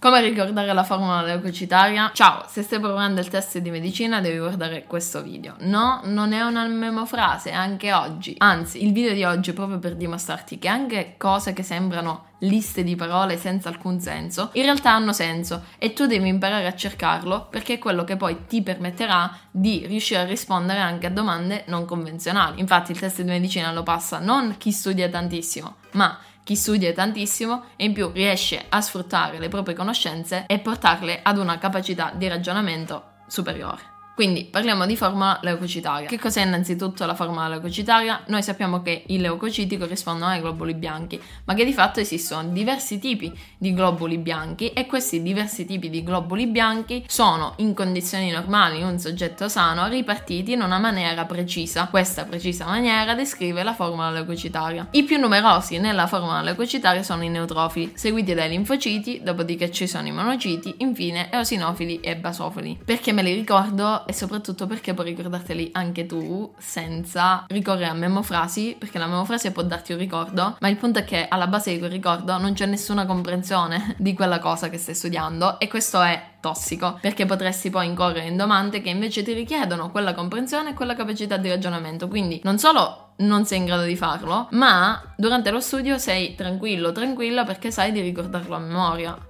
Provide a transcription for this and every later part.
Come ricordare la formula leucocitaria? Ciao, se stai provando il test di medicina devi guardare questo video. No, non è una memofrase, anche oggi. Anzi, il video di oggi è proprio per dimostrarti che anche cose che sembrano liste di parole senza alcun senso, in realtà hanno senso e tu devi imparare a cercarlo perché è quello che poi ti permetterà di riuscire a rispondere anche a domande non convenzionali. Infatti il test di medicina lo passa non chi studia tantissimo, ma chi studia tantissimo e in più riesce a sfruttare le proprie conoscenze e portarle ad una capacità di ragionamento superiore. Quindi parliamo di formula leucocitaria. Che cos'è innanzitutto la formula leucocitaria? Noi sappiamo che i leucociti corrispondono ai globuli bianchi, ma che di fatto esistono diversi tipi di globuli bianchi e questi diversi tipi di globuli bianchi sono in condizioni normali in un soggetto sano ripartiti in una maniera precisa. Questa precisa maniera descrive la formula leucocitaria. I più numerosi nella formula leucocitaria sono i neutrofili, seguiti dai linfociti, dopodiché ci sono i monociti, infine eosinofili e basofili. Perché me li ricordo e soprattutto perché puoi ricordarteli anche tu senza ricorrere a memofrasi, perché la memofrasi può darti un ricordo, ma il punto è che alla base di quel ricordo non c'è nessuna comprensione di quella cosa che stai studiando e questo è tossico, perché potresti poi incorrere in domande che invece ti richiedono quella comprensione e quella capacità di ragionamento. Quindi non solo non sei in grado di farlo, ma durante lo studio sei tranquillo, tranquilla perché sai di ricordarlo a memoria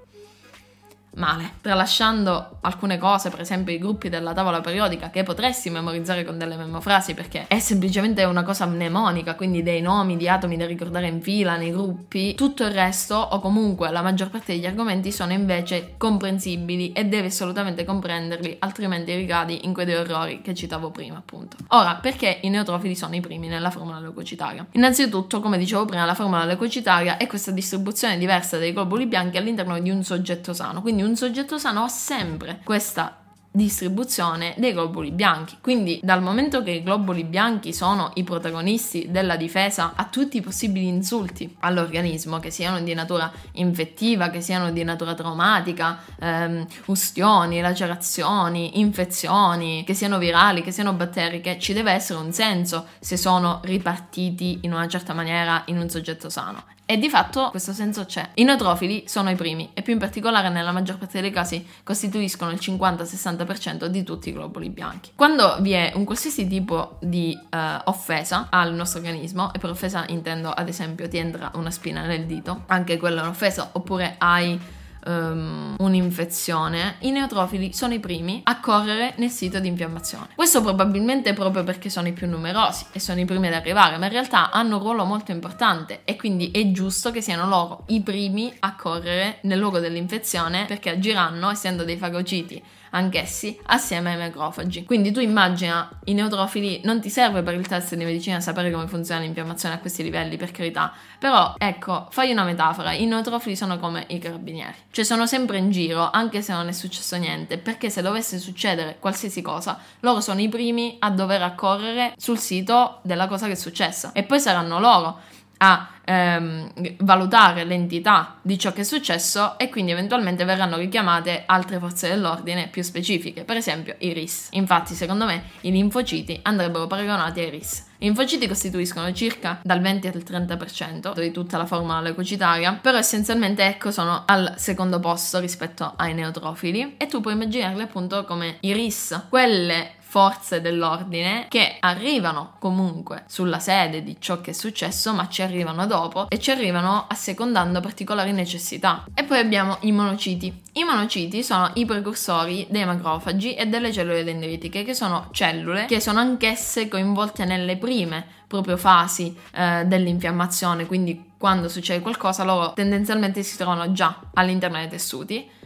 male, tralasciando alcune cose, per esempio i gruppi della tavola periodica che potresti memorizzare con delle memofrasi perché è semplicemente una cosa mnemonica, quindi dei nomi di atomi da ricordare in fila nei gruppi, tutto il resto o comunque la maggior parte degli argomenti sono invece comprensibili e devi assolutamente comprenderli, altrimenti ricadi in quei due errori che citavo prima, appunto. Ora, perché i neutrofili sono i primi nella formula leucocitaria? Innanzitutto, come dicevo prima, la formula leucocitaria è questa distribuzione diversa dei globuli bianchi all'interno di un soggetto sano, quindi un soggetto sano ha sempre questa distribuzione dei globuli bianchi. Quindi dal momento che i globuli bianchi sono i protagonisti della difesa a tutti i possibili insulti all'organismo, che siano di natura infettiva, che siano di natura traumatica, ehm, ustioni, lacerazioni, infezioni, che siano virali, che siano batteriche, ci deve essere un senso se sono ripartiti in una certa maniera in un soggetto sano. E di fatto questo senso c'è. I neutrofili sono i primi e più in particolare nella maggior parte dei casi costituiscono il 50-60% di tutti i globuli bianchi. Quando vi è un qualsiasi tipo di uh, offesa al nostro organismo, e per offesa intendo ad esempio ti entra una spina nel dito, anche quella è un'offesa, oppure hai um, un'infezione, i neutrofili sono i primi a correre nel sito di infiammazione. Questo probabilmente proprio perché sono i più numerosi e sono i primi ad arrivare, ma in realtà hanno un ruolo molto importante e quindi è giusto che siano loro i primi a correre nel luogo dell'infezione perché agiranno, essendo dei fagociti anch'essi assieme ai macrofagi. Quindi tu immagina i neutrofili, non ti serve per il test di medicina sapere come funziona l'infiammazione a questi livelli, per carità, però ecco, fai una metafora, i neutrofili sono come i carabinieri, cioè sono sempre in giro anche se non è successo niente, perché se dovesse succedere qualsiasi cosa, loro sono i primi a dover accorrere sul sito della cosa che è successa. E poi saranno loro a ehm, valutare l'entità di ciò che è successo e quindi eventualmente verranno richiamate altre forze dell'ordine più specifiche, per esempio i RIS. Infatti, secondo me, i linfociti andrebbero paragonati ai RIS. I linfociti costituiscono circa dal 20 al 30% di tutta la formula leucocitaria, però essenzialmente ecco sono al secondo posto rispetto ai neutrofili e tu puoi immaginarli appunto come i RIS, quelle forze dell'ordine che arrivano comunque sulla sede di ciò che è successo, ma ci arrivano dopo e ci arrivano assecondando particolari necessità. E poi abbiamo i monociti. I monociti sono i precursori dei macrofagi e delle cellule dendritiche, che sono cellule che sono anch'esse coinvolte nelle prime proprio fasi eh, dell'infiammazione, quindi quando succede qualcosa loro tendenzialmente si trovano già all'interno dei tessuti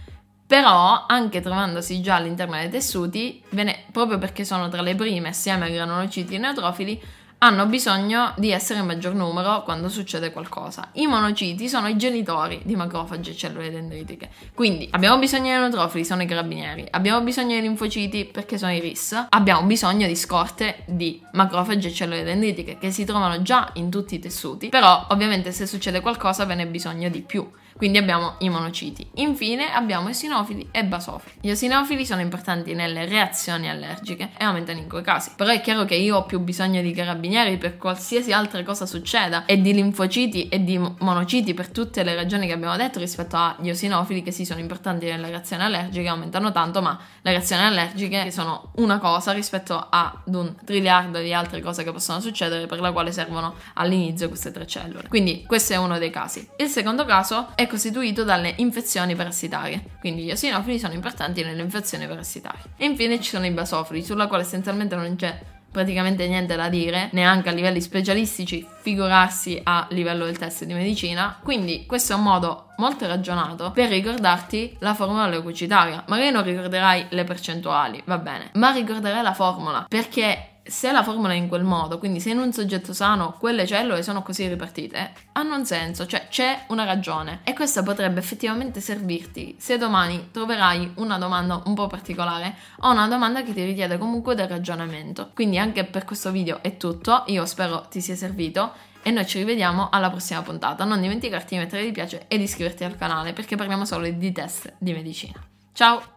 però, anche trovandosi già all'interno dei tessuti, bene, proprio perché sono tra le prime, assieme ai granulociti e neutrofili, hanno bisogno di essere in maggior numero quando succede qualcosa. I monociti sono i genitori di macrofagi e cellule dendritiche. Quindi abbiamo bisogno dei neutrofili, sono i carabinieri, abbiamo bisogno dei linfociti perché sono i RIS, abbiamo bisogno di scorte di macrofagi e cellule dendritiche che si trovano già in tutti i tessuti, però ovviamente se succede qualcosa ve ne è bisogno di più quindi abbiamo i monociti. Infine abbiamo eosinofili e basofili. Gli eosinofili sono importanti nelle reazioni allergiche e aumentano in quei casi. Però è chiaro che io ho più bisogno di carabinieri per qualsiasi altra cosa succeda e di linfociti e di monociti per tutte le ragioni che abbiamo detto rispetto agli eosinofili che sì sono importanti nelle reazioni allergiche, aumentano tanto, ma le reazioni allergiche sono una cosa rispetto ad un triliardo di altre cose che possono succedere per la quale servono all'inizio queste tre cellule. Quindi questo è uno dei casi. Il secondo caso è costituito dalle infezioni parassitarie, quindi gli eosinofili sono importanti nelle infezioni parassitarie. E infine ci sono i basofili, sulla quale essenzialmente non c'è praticamente niente da dire, neanche a livelli specialistici, figurarsi a livello del test di medicina. Quindi questo è un modo molto ragionato per ricordarti la formula leucocitaria. Magari non ricorderai le percentuali, va bene, ma ricorderai la formula perché se la formula è in quel modo, quindi se in un soggetto sano quelle cellule sono così ripartite, hanno un senso, cioè c'è una ragione e questa potrebbe effettivamente servirti se domani troverai una domanda un po' particolare o una domanda che ti richiede comunque del ragionamento. Quindi anche per questo video è tutto, io spero ti sia servito e noi ci rivediamo alla prossima puntata. Non dimenticarti di mettere mi piace ed iscriverti al canale perché parliamo solo di test di medicina. Ciao!